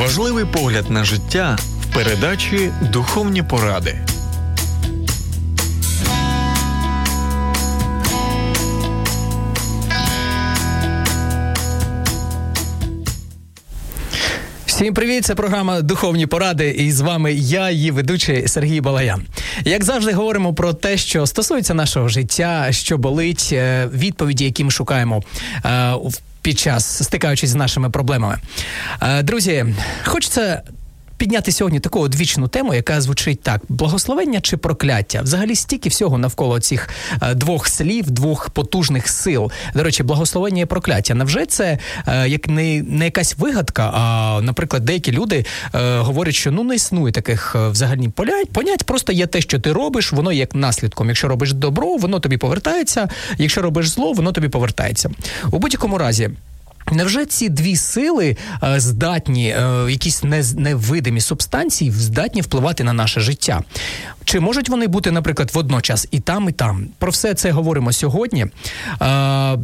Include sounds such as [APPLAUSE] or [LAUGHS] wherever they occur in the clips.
Важливий погляд на життя в передачі Духовні поради. Всім привіт! Це програма Духовні поради. І з вами я, її ведучий Сергій Балаян. Як завжди, говоримо про те, що стосується нашого життя, що болить, е, відповіді, які ми шукаємо е, під час стикаючись з нашими проблемами. Друзі, хочеться підняти сьогодні таку одвічну тему, яка звучить так: благословення чи прокляття. Взагалі стільки всього навколо цих е, двох слів, двох потужних сил. До речі, благословення і прокляття. Невже це е, як не, не якась вигадка? А, наприклад, деякі люди е, говорять, що ну не існує таких взагалі понять. Понять просто є те, що ти робиш, воно як наслідком. Якщо робиш добро, воно тобі повертається. Якщо робиш зло, воно тобі повертається. У будь-якому разі. Невже ці дві сили е, здатні, е, якісь невидимі субстанції, здатні впливати на наше життя? Чи можуть вони бути, наприклад, водночас і там, і там? Про все це говоримо сьогодні. Е,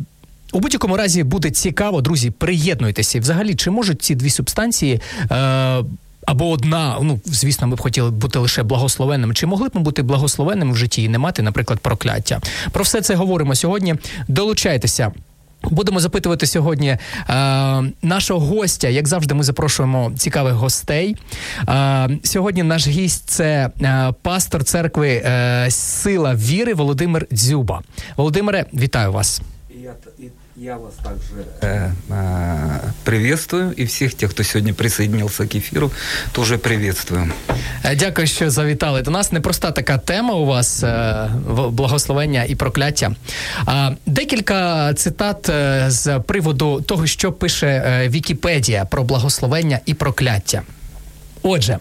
у будь-якому разі буде цікаво, друзі. Приєднуйтеся. Взагалі, чи можуть ці дві субстанції? Або одна, ну звісно, ми б хотіли бути лише благословенним. Чи могли б ми бути благословенним в житті і не мати, наприклад, прокляття? Про все це говоримо сьогодні. Долучайтеся. Будемо запитувати сьогодні е, нашого гостя. Як завжди, ми запрошуємо цікавих гостей. Е, сьогодні наш гість це е, пастор церкви е, Сила Віри Володимир Дзюба. Володимире, вітаю вас. Я, я вас также э, э, приветствую, и всех тех, кто сегодня присоединился к эфиру, тоже приветствую. Е, дякую, що завітали до нас. Непроста така тема у вас е, благословення і прокляття. Декілька цитат е, з приводу того, що пише Вікіпедія про благословення і прокляття. Отже,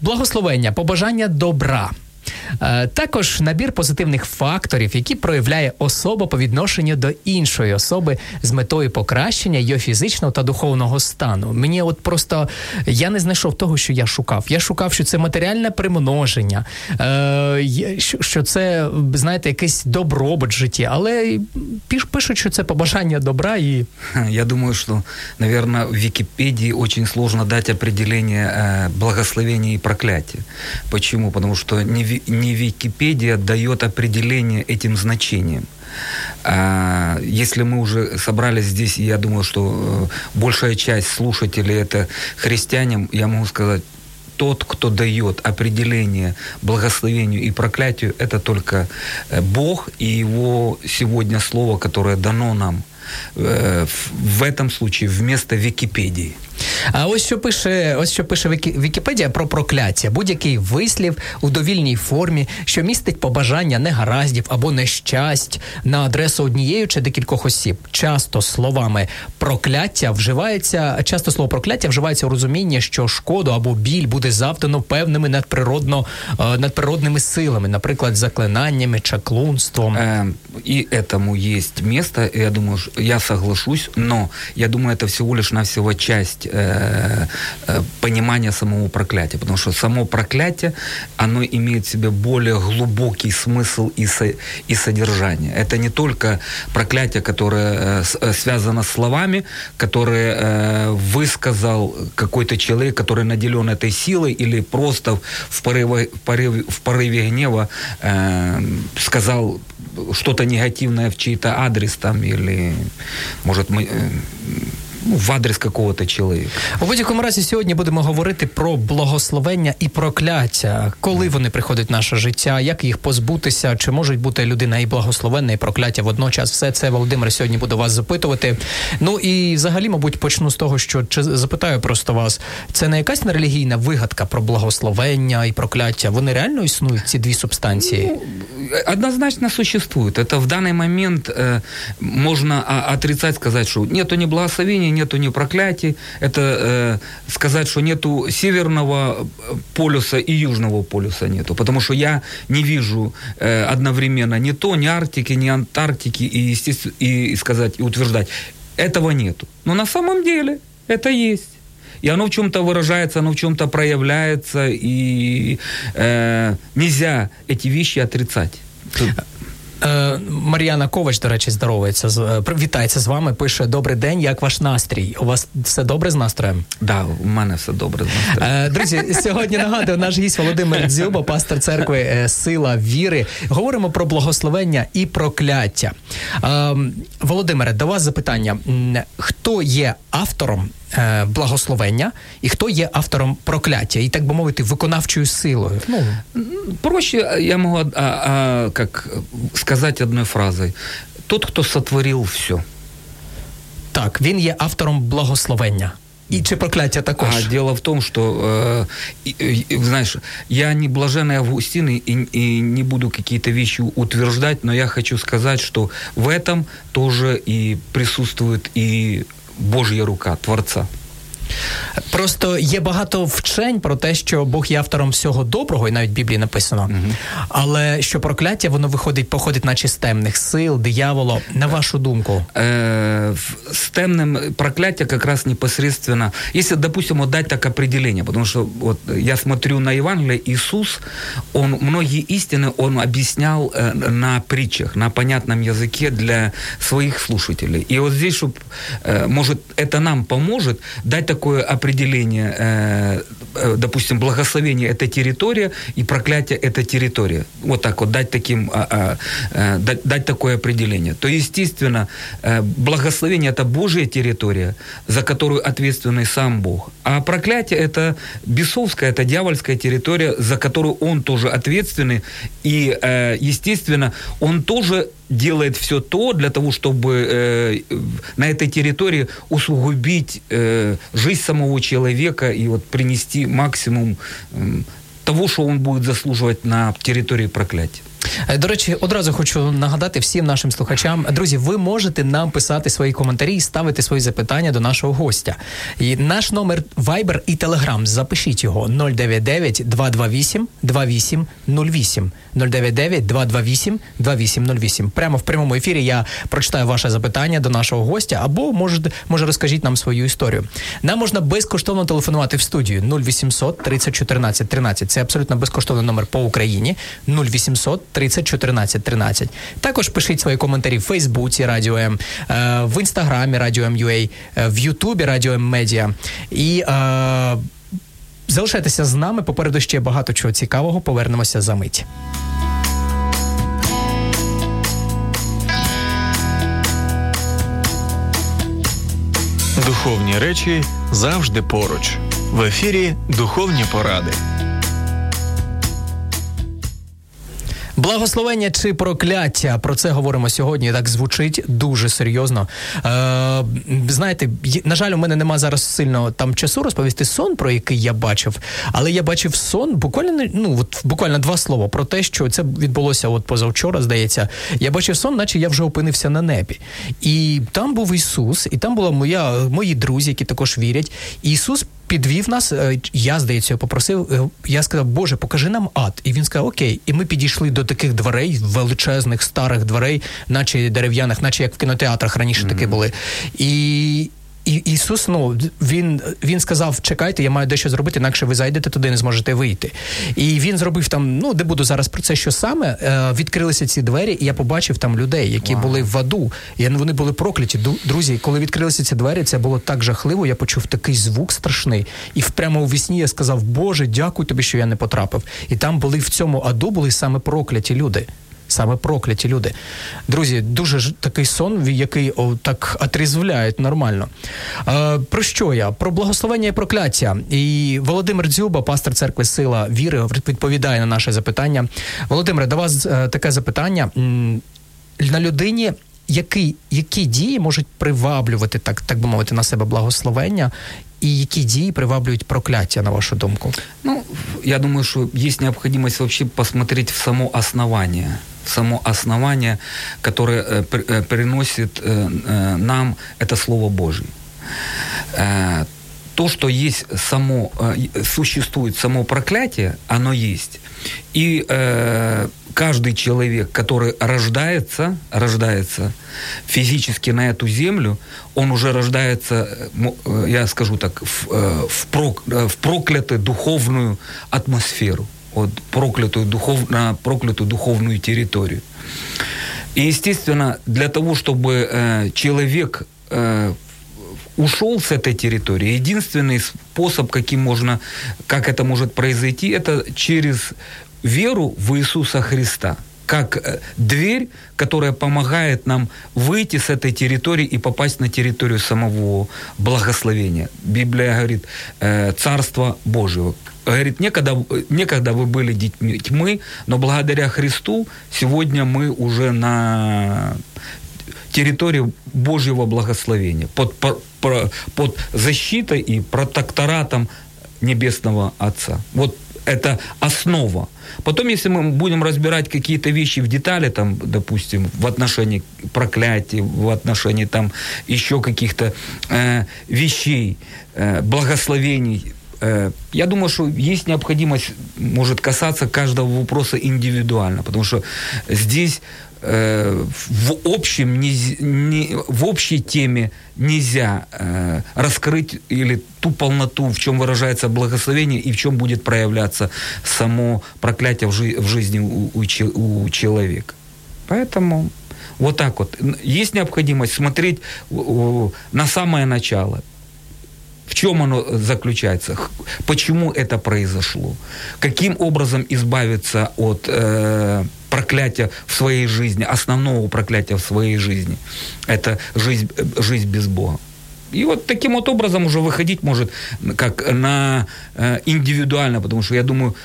благословення, побажання добра. Е, також набір позитивних факторів, які проявляє особа по відношенню до іншої особи з метою покращення її фізичного та духовного стану. Мені от просто я не знайшов того, що я шукав. Я шукав, що це матеріальне примноження, е, що це, знаєте, якесь добробут в житті, але пишуть, що це побажання добра і. [LAUGHS] Я думаю, що, наверное, в Википедии очень сложно дать определение э, благословения и проклятия. Почему? Потому что не, не Википедия дает определение этим значением. А, если мы уже собрались здесь, я думаю, что э, большая часть слушателей это христиане, я могу сказать, тот, кто дает определение благословению и проклятию, это только э, Бог и Его сегодня слово, которое дано нам э, в этом случае вместо Википедии. А ось що пише, ось що пише Вікіпедія про прокляття, будь-який вислів у довільній формі, що містить побажання негараздів або нещасть на адресу однієї чи декількох осіб. Часто словами прокляття вживається, часто слово прокляття вживається у розумінні, що шкоду або біль буде завдано певними надприродно е, надприродними силами, наприклад, заклинаннями, чаклунством. Э, и этому есть место, я думаю, я соглашусь, но я думаю, это всего лишь навсего часть есть э, э, понимание самого проклятия, потому что само проклятие, оно имеет в себе более глубокий смысл и, со, и содержание. Это не только проклятие, которое э, э связано с словами, которые высказал какой-то человек, который наделен этой силой, или просто в порыве, в порыве, в порыве гнева сказал что-то негативное в чей-то адрес там, или, может, мы... ну, в адрес какого-то чоловіка. У будь-якому разі сьогодні будемо говорити про благословення і прокляття, коли вони приходять в наше життя, як їх позбутися, чи можуть бути людина і благословенна, і прокляття водночас. Все це Володимир сьогодні буду вас запитувати. Ну і взагалі, мабуть, почну з того, що чи запитаю просто вас, це не якась нерелігійна вигадка про благословення і прокляття. Вони реально існують ці дві субстанції? Ну, однозначно существуют. Это в данный момент э, можно отрицать, сказать, что нету ни благословения, нету ни проклятий. Это э, сказать, что нету северного полюса и южного полюса нету. Потому что я не вижу э, одновременно ни то, ни Арктики, ни Антарктики и, естественно, и, и сказать, и утверждать. Этого нету. Но на самом деле это есть. И оно в чем-то выражается, оно в чем-то проявляется, и э, нельзя эти вещи отрицать. Е, Мар'яна Ковач, до речі, здоровається з е, вітається з вами. Пише: Добрий день, як ваш настрій? У вас все добре з настроєм? Да, у мене все добре з настроєм. Е, Друзі, сьогодні нагадую, наш гість Володимир Дзюба, пастор церкви Сила Віри. Говоримо про благословення і прокляття. Володимире, до вас запитання: хто є автором? Благословення і хто є автором прокляття, і так би мовити, виконавчою силою. Ну Проще я могу а, а, как сказать одной фразой. Тот, кто сотворил все. так, він є автором благословення. І чи прокляття також? А дело в том, что, э, и- и, знаешь, я не блаженный Августин и, и не буду какие-то вещи утверждать, но я хочу сказать, что в этом тоже и присутствует и Божья рука Творца. Просто є багато вчень про те, що Бог є автором всього доброго, і навіть в Біблії написано. Але що прокляття воно виходить, походить, наче з темних сил, диявола. На вашу думку, Э, в- с темным проклятие как раз непосредственно, если, допустим, вот дать так определение, потому что вот я смотрю на Евангелие, Иисус, он многие истины он объяснял э, на притчах, на понятном языке для своих слушателей. И вот здесь, чтобы, может, это нам поможет дать такое определение, э, э, допустим, благословение – это территория, и проклятие – это территория. Вот так вот дать таким, а, а, э, дать, такое определение. То, естественно, благословение – это Божья территория, за которую ответственный сам Бог. А проклятие – это бесовская, это дьявольская территория, за которую он тоже ответственный. И, естественно, он тоже делает все то для того, чтобы э, на этой территории усугубить э, жизнь самого человека и вот принести максимум м, того, что он будет заслуживать на территории проклятия. Е, До речі, одразу хочу нагадати всім нашим слухачам. Друзі, ви можете нам писати свої коментарі і ставити свої запитання до нашого гостя. І наш номер Viber і Telegram, запишіть його 099 228 2808. 099 228 2808. Прямо в прямому ефірі я прочитаю ваше запитання до нашого гостя, або може, може розкажіть нам свою історію. Нам можна безкоштовно телефонувати в студію 0800 30 14 13. Це абсолютно безкоштовний номер по Україні 0800 30 14 13. Також пишіть свої коментарі в Фейсбуці Радіо М, е, в інстаграмі Радіо М.UA, е, в Ютубі Радіо М Медіа. І е, залишайтеся з нами. Попереду ще багато чого цікавого. Повернемося за мить. Духовні речі завжди поруч. В ефірі Духовні поради. Благословення чи прокляття про це говоримо сьогодні. Так звучить дуже серйозно. Е, знаєте, на жаль, у мене нема зараз сильно там часу розповісти сон, про який я бачив. Але я бачив сон, буквально ну от буквально два слова про те, що це відбулося от позавчора. Здається, я бачив сон, наче я вже опинився на небі. І там був Ісус, і там була моя мої друзі, які також вірять. Ісус підвів нас. е, Я здається, попросив. е, Я сказав, Боже, покажи нам ад. І він сказав, Окей. І ми підійшли до таких дверей, величезних старих дверей, наче дерев'яних, наче як в кінотеатрах раніше такі були. І. І Ісус, ну він він сказав: чекайте, я маю дещо зробити, інакше ви зайдете туди, не зможете вийти. І він зробив там. Ну не буду зараз про це, що саме е, відкрилися ці двері, і я побачив там людей, які були в аду. І вони були прокляті. Друзі, коли відкрилися ці двері, це було так жахливо. Я почув такий звук страшний. І прямо у вісні я сказав: Боже, дякую тобі, що я не потрапив. І там були в цьому аду були саме прокляті люди. Саме прокляті люди. Друзі, дуже ж такий сон, який о, так отрізвляє нормально. Е, про що я? Про благословення і прокляття. І Володимир Дзюба, пастор церкви Сила Віри, відповідає на наше запитання. Володимире, до вас е, таке запитання. На людині Які, які дії можуть приваблювати, так, так би мовити, на себе благословення, і які дії приваблюють прокляття, на вашу думку? Ну, я думаю, что есть необходимость вообще посмотреть в само основание, в само основание, которое э, при- э, приносит э, э, нам это Слово Божье. Э, то, что есть само, э, существует само проклятие, оно есть. И э, каждый человек, который рождается, рождается физически на эту землю, он уже рождается, э, я скажу так, в, э, в, прок, в проклятую духовную атмосферу, вот, проклятую, духов, на проклятую духовную территорию. И, естественно, для того, чтобы э, человек э, ушел с этой территории, единственный способ, каким можно, как это может произойти, это через веру в Иисуса Христа как э, дверь, которая помогает нам выйти с этой территории и попасть на территорию самого благословения. Библия говорит э, «Царство Божьего». Говорит, некогда, некогда вы были детьми тьмы, но благодаря Христу сегодня мы уже на территории Божьего благословения, под, под защитой и протекторатом Небесного Отца. Вот это основа. Потом, если мы будем разбирать какие-то вещи в детали, там, допустим, в отношении проклятий, в отношении там еще каких-то э, вещей, э, благословений, э, я думаю, что есть необходимость, может касаться каждого вопроса индивидуально, потому что здесь Э, в общем, не, не, в общей теме нельзя э, раскрыть или ту полноту, в чем выражается благословение и в чем будет проявляться само проклятие в, жи- в жизни у, у, у человека. Поэтому вот так вот. Есть необходимость смотреть на самое начало. В чем оно заключается? Почему это произошло? Каким образом избавиться от э, проклятия в своей жизни, основного проклятия в своей жизни? Это жизнь, жизнь без Бога. И вот таким вот образом уже выходить может как на э, индивидуально, потому что я думаю,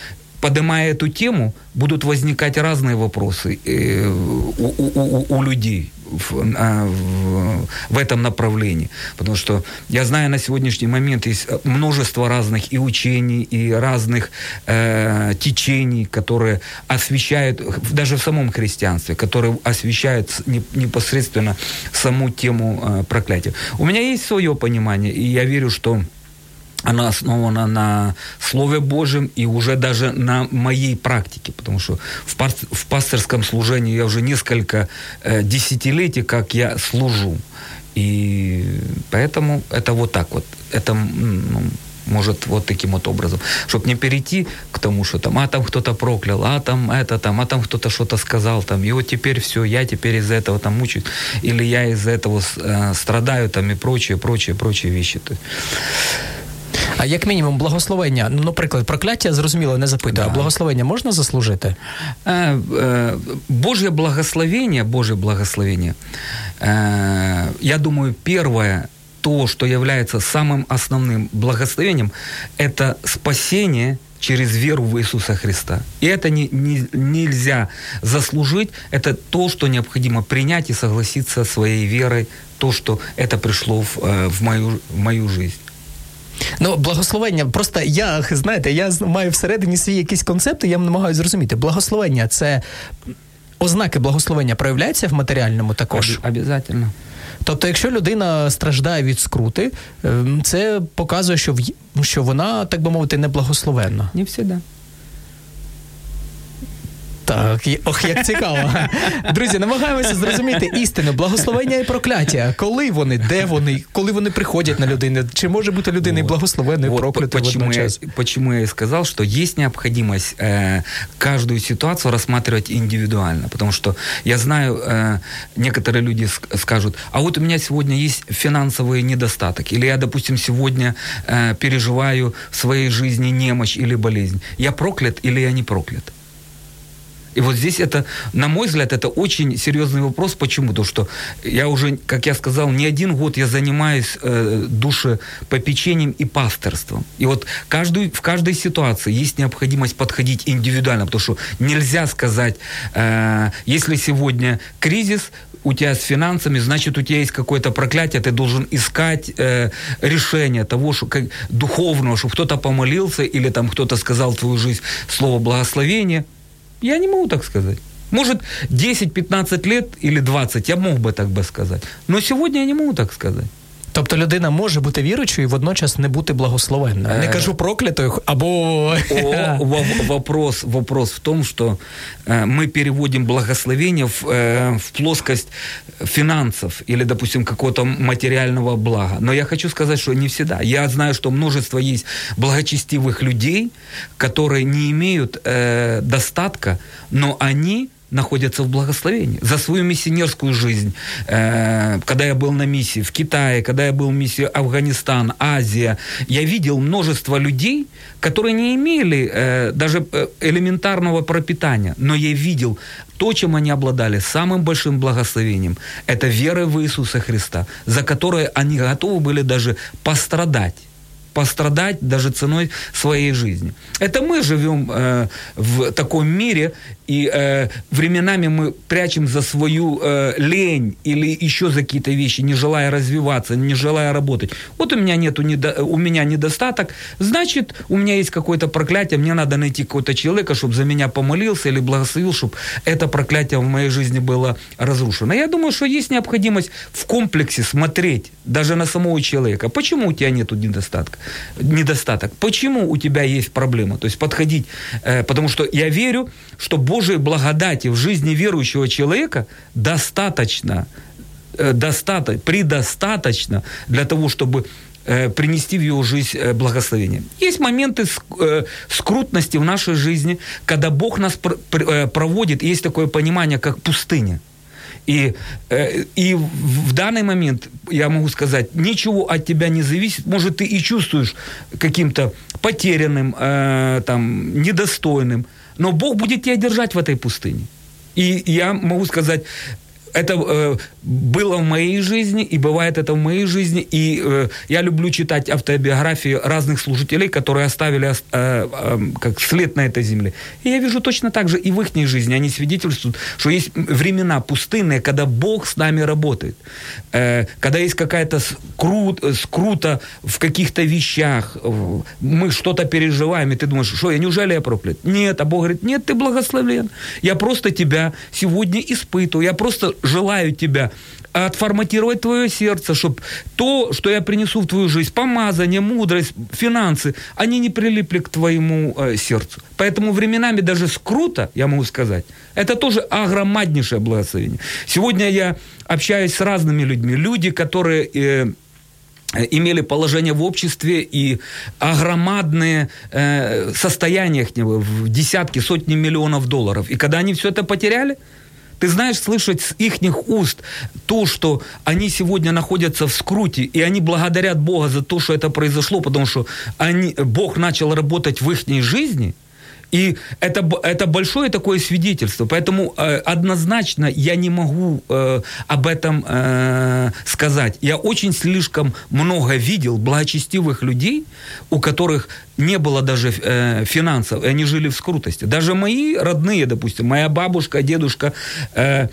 поднимая эту тему, будут возникать разные вопросы э, у, у, у, у людей в, в, в этом направлении. Потому что я знаю, на сегодняшний момент есть множество разных и учений, и разных э, течений, которые освещают, даже в самом христианстве, которые освещают непосредственно саму тему э, проклятия. У меня есть свое понимание, и я верю, что она основана на Слове Божьем и уже даже на моей практике, потому что в, пас, в пасторском служении я уже несколько э, десятилетий, как я служу. И поэтому это вот так вот. Это ну, может вот таким вот образом. Чтобы не перейти к тому, что там, а там кто-то проклял, а там это там, а там кто-то что-то сказал, там, и вот теперь все, я теперь из-за этого там мучаюсь, или я из-за этого э, страдаю, там, и прочие, прочие, прочие вещи. То есть, а як мінімум, благословення, ну, наприклад, прокляття, зрозуміло, не запитую, да. а благословення можна заслужити? Э, э, Божье благословение, Божье благословение, э, я думаю, первое, то, что является самым основным благословением, это спасение через веру в Иисуса Христа. И это не, не, нельзя заслужить, это то, что необходимо принять и согласиться своей верой, то, что это пришло в, в, мою, в мою жизнь. Ну, благословення, просто я, знаєте, я маю всередині свій якісь концепти, я намагаюся зрозуміти. Благословення це ознаки благословення проявляються в матеріальному також. Обязательно. Тобто, якщо людина страждає від скрути, ем, це показує, що в що вона, так би мовити, не благословенна. Не всегда. Так, ох, як цікаво. [LAUGHS] Друзі, намагаємося зрозуміти істину, благословення і прокляття. Коли вони, де вони, коли вони приходять на людину, чи може бути людина вот. благословенною, вот, проклятою почему я, почему я и сказал, что есть необходимость э, каждую ситуацию рассматривать индивидуально, потому что я знаю, э, некоторые люди скажут, а вот у меня сегодня есть финансовый недостаток, или я, допустим, сегодня э, переживаю в своей жизни немощь или болезнь. Я проклят или я не проклят? И вот здесь это, на мой взгляд, это очень серьезный вопрос. Почему? Потому что я уже, как я сказал, не один год я занимаюсь э, душепопечением и пасторством. И вот каждую, в каждой ситуации есть необходимость подходить индивидуально, потому что нельзя сказать, э, если сегодня кризис, у тебя с финансами, значит, у тебя есть какое-то проклятие, ты должен искать э, решение того, что, как, духовного, чтобы кто-то помолился или там кто-то сказал в твою жизнь слово благословения – я не могу так сказать. Может, 10-15 лет или 20 я мог бы так бы сказать. Но сегодня я не могу так сказать. Тобто людина може бути віруючою і водночас не бути благословенною. Не кажу проклятою або [LAUGHS] вопрос, вопрос в том, что э, мы переводим благословение в, э, в плоскость финансов или, допустим, какого-то материального блага. Но я хочу сказать, что не всегда. Я знаю, что множество есть благочестивых людей, которые не имеют э, достатка, но они находятся в благословении. За свою миссионерскую жизнь, э, когда я был на миссии в Китае, когда я был в миссии Афганистан, Азия, я видел множество людей, которые не имели э, даже э, элементарного пропитания, но я видел то, чем они обладали, самым большим благословением, это вера в Иисуса Христа, за которое они готовы были даже пострадать пострадать даже ценой своей жизни. Это мы живем э, в таком мире, и э, временами мы прячем за свою э, лень или еще за какие-то вещи, не желая развиваться, не желая работать. Вот у меня нету недо- у меня недостаток, значит, у меня есть какое-то проклятие, мне надо найти какого-то человека, чтобы за меня помолился или благословил, чтобы это проклятие в моей жизни было разрушено. Я думаю, что есть необходимость в комплексе смотреть даже на самого человека. Почему у тебя нету недостатка? Недостаток? Почему у тебя есть проблема? То есть подходить, э, потому что я верю, что Божьей благодати в жизни верующего человека достаточно, э, достаточно, предостаточно для того, чтобы э, принести в его жизнь э, благословение. Есть моменты э, скрутности в нашей жизни, когда Бог нас пр- пр- проводит, есть такое понимание, как пустыня. И, э, и в данный момент, я могу сказать, ничего от тебя не зависит. Может, ты и чувствуешь каким-то потерянным, э, там, недостойным, но Бог будет тебя держать в этой пустыне. И я могу сказать, это э, было в моей жизни, и бывает это в моей жизни. И э, я люблю читать автобиографии разных служителей, которые оставили э, э, как след на этой земле. И я вижу точно так же и в их жизни. Они свидетельствуют, что есть времена пустынные, когда Бог с нами работает. Э, когда есть какая-то скрут, э, скрута в каких-то вещах, в- мы что-то переживаем, и ты думаешь, что, я неужели я проклят? Нет, а Бог говорит, нет, ты благословлен. Я просто тебя сегодня испытываю, я просто желаю тебя отформатировать твое сердце, чтобы то, что я принесу в твою жизнь, помазание, мудрость, финансы, они не прилипли к твоему э, сердцу. Поэтому временами даже скрута, я могу сказать, это тоже огромнейшее благословение. Сегодня я общаюсь с разными людьми. Люди, которые... э, имели положение в обществе и огромадные э, состояния их него, в десятки, сотни миллионов долларов. И когда они все это потеряли, ты знаешь, слышать с их уст то, что они сегодня находятся в скруте, и они благодарят Бога за то, что это произошло, потому что они, Бог начал работать в их жизни, и это, это большое такое свидетельство. Поэтому э, однозначно я не могу э, об этом э, сказать. Я очень слишком много видел благочестивых людей, у которых не было даже э, финансов, они жили в скрутости. Даже мои родные, допустим, моя бабушка, дедушка, э,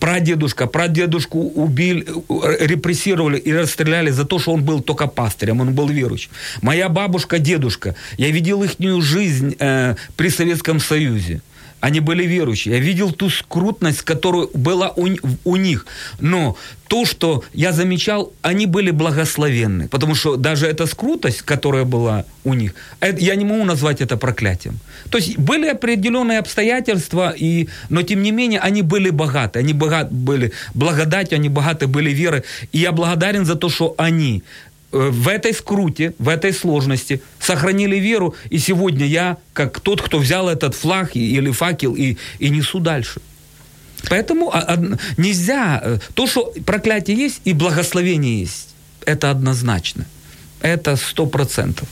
прадедушка, прадедушку убили, э, репрессировали и расстреляли за то, что он был только пастырем, он был верующим. Моя бабушка, дедушка, я видел их жизнь э, при Советском Союзе. Они были верующие. Я видел ту скрутность, которая была у, у них. Но то, что я замечал, они были благословенны. Потому что даже эта скрутость, которая была у них, я не могу назвать это проклятием. То есть были определенные обстоятельства, и, но тем не менее они были богаты. Они богат, были благодатью, они богаты были верой. И я благодарен за то, что они в этой скруте, в этой сложности сохранили веру, и сегодня я, как тот, кто взял этот флаг или факел и, и несу дальше. Поэтому а, од- нельзя, э, то, что проклятие есть и благословение есть, это однозначно. Это сто процентов.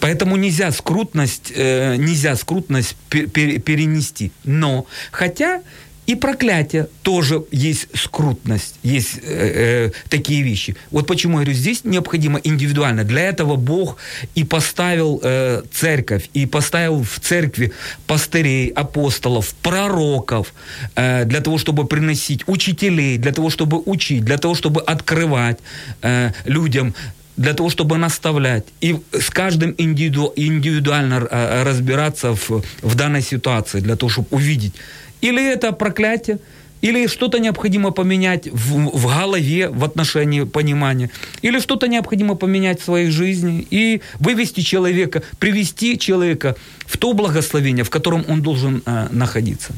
Поэтому нельзя скрутность, э, нельзя скрутность пе- пере- перенести. Но, хотя и проклятие тоже есть скрутность, есть э, э, такие вещи. Вот почему я говорю, здесь необходимо индивидуально. Для этого Бог и поставил э, церковь, и поставил в церкви пастырей, апостолов, пророков, э, для того, чтобы приносить учителей, для того, чтобы учить, для того, чтобы открывать э, людям для того, чтобы наставлять и с каждым индивиду- индивидуально э, разбираться в, в данной ситуации, для того, чтобы увидеть, или это проклятие, или что-то необходимо поменять в, в голове в отношении понимания, или что-то необходимо поменять в своей жизни и вывести человека, привести человека в то благословение, в котором он должен э, находиться.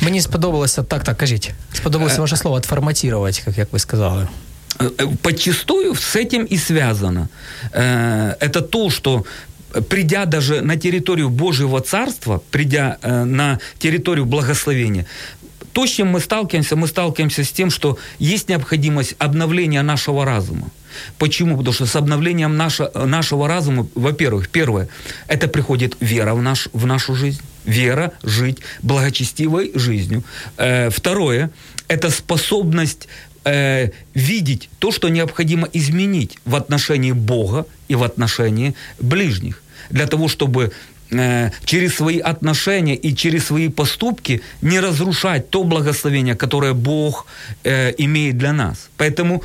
Мені сподобалося так, так кажіть. Сподобалося ваше слово «отформатувати», як, як ви сказали. Э, э, Подчастую с этим и связано. Э, Это то, что придя даже на территорию Божьего Царства, придя на территорию благословения, то, с чем мы сталкиваемся, мы сталкиваемся с тем, что есть необходимость обновления нашего разума. Почему? Потому что с обновлением наше, нашего разума, во-первых, первое, это приходит вера в, наш, в нашу жизнь. Вера жить благочестивой жизнью. Э, второе, это способность э, видеть то, что необходимо изменить в отношении Бога и в отношении ближних. Для того, чтобы э, через свои отношения и через свои поступки не разрушать то благословение, которое Бог э, имеет для нас. Поэтому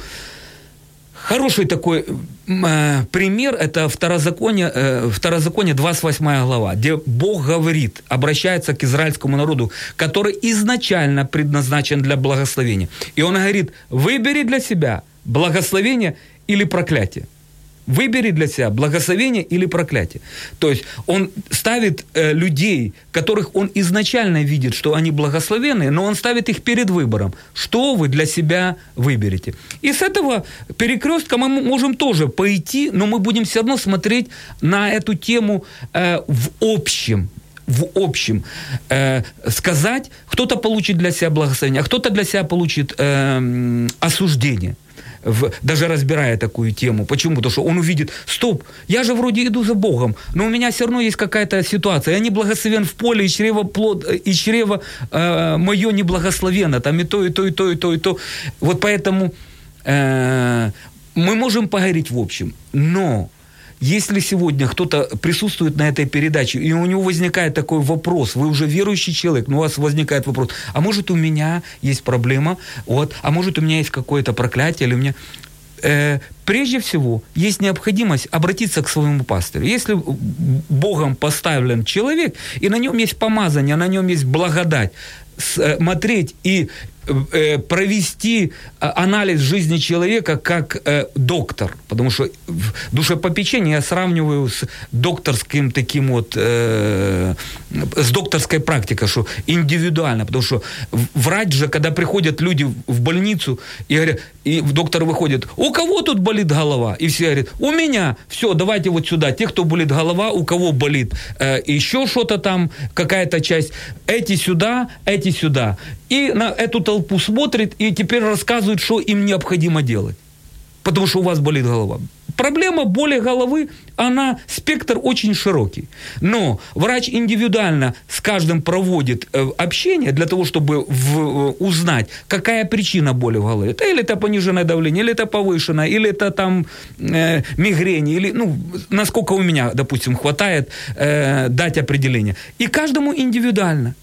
Хороший такой э, пример – это Второзаконие, э, Второзаконие 28 глава, где Бог говорит, обращается к израильскому народу, который изначально предназначен для благословения. И Он говорит, выбери для себя благословение или проклятие. Выбери для себя благословение или проклятие. То есть он ставит э, людей, которых он изначально видит, что они благословенные, но он ставит их перед выбором. Что вы для себя выберете? И с этого перекрестка мы можем тоже пойти, но мы будем все равно смотреть на эту тему э, в общем в общем э, сказать, кто-то получит для себя благословение, а кто-то для себя получит э, осуждение в, даже разбирая такую тему. Почему? Потому что он увидит, стоп, я же вроде иду за Богом, но у меня все равно есть какая-то ситуация. Я не благословен в поле, и чрево, плод, и чрево э, мое не благословено. Там и то, и то, и то, и то, и то. Вот поэтому э, мы можем поговорить в общем, но если сегодня кто-то присутствует на этой передаче, и у него возникает такой вопрос, вы уже верующий человек, но у вас возникает вопрос, а может у меня есть проблема, вот, а может у меня есть какое-то проклятие, или у меня... Э, прежде всего, есть необходимость обратиться к своему пастырю. Если Богом поставлен человек, и на нем есть помазание, на нем есть благодать, э, смотреть и провести анализ жизни человека как э, доктор, потому что душепопечение я сравниваю с докторским таким вот, э, с докторской практикой, что индивидуально, потому что врач же, когда приходят люди в больницу и говорят, и доктор выходит, у кого тут болит голова? И все говорят, у меня, все, давайте вот сюда, те, кто болит голова, у кого болит э, еще что-то там, какая-то часть, эти сюда, эти сюда. И на эту толпу смотрит и теперь рассказывает, что им необходимо делать. Потому что у вас болит голова. Проблема боли головы, она, спектр очень широкий. Но врач индивидуально с каждым проводит э, общение для того, чтобы в, э, узнать, какая причина боли в голове. Это или это пониженное давление, или это повышенное, или это там э, мигрень, или, ну, насколько у меня, допустим, хватает э, дать определение. И каждому индивидуально.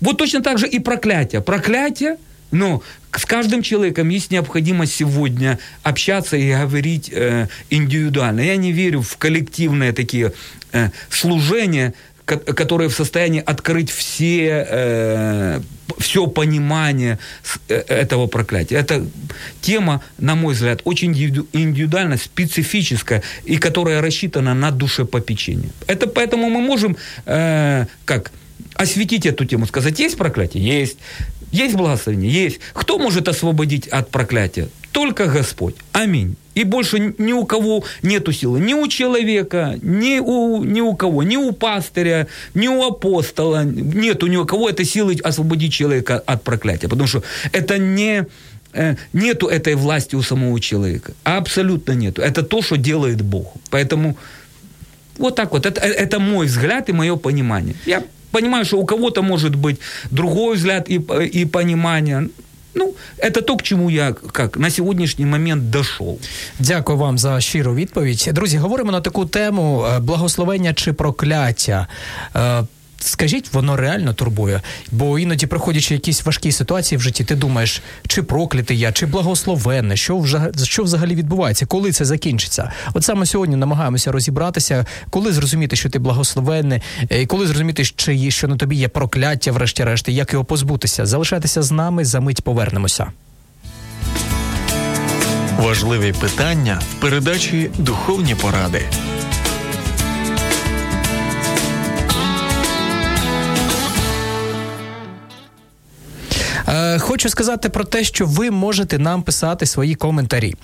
Вот точно так же и проклятие. Проклятие, но с каждым человеком есть необходимость сегодня общаться и говорить э, индивидуально. Я не верю в коллективные такие э, служения, которые в состоянии открыть все, э, все понимание э, этого проклятия. Эта тема, на мой взгляд, очень индивидуально, специфическая, и которая рассчитана на душепопечение. Это поэтому мы можем, э, как осветить эту тему, сказать, есть проклятие? Есть. Есть благословение? Есть. Кто может освободить от проклятия? Только Господь. Аминь. И больше ни у кого нету силы. Ни у человека, ни у, ни у кого, ни у пастыря, ни у апостола. Нету ни у кого этой силы освободить человека от проклятия. Потому что это не э, нету этой власти у самого человека. Абсолютно нету. Это то, что делает Бог. Поэтому вот так вот. Это, это мой взгляд и мое понимание. Я понимаю, что у кого-то может быть другой взгляд и, и понимание. Ну, это то, к чому я как на сьогоднішній момент дійшов. Дякую вам за щиру відповідь. Друзі, говоримо на таку тему благословення чи прокляття. Скажіть, воно реально турбує. Бо іноді, проходячи якісь важкі ситуації в житті, ти думаєш, чи проклятий я, чи благословенне, що вже що взагалі відбувається, коли це закінчиться. От саме сьогодні намагаємося розібратися, коли зрозуміти, що ти благословенний, е, і коли зрозуміти, чи що на тобі є прокляття, врешті-решт, як його позбутися. Залишайтеся з нами, за мить повернемося. Важливі питання в передачі Духовні поради. Е, Хочу сказати про те, що ви можете нам писати свої коментарі.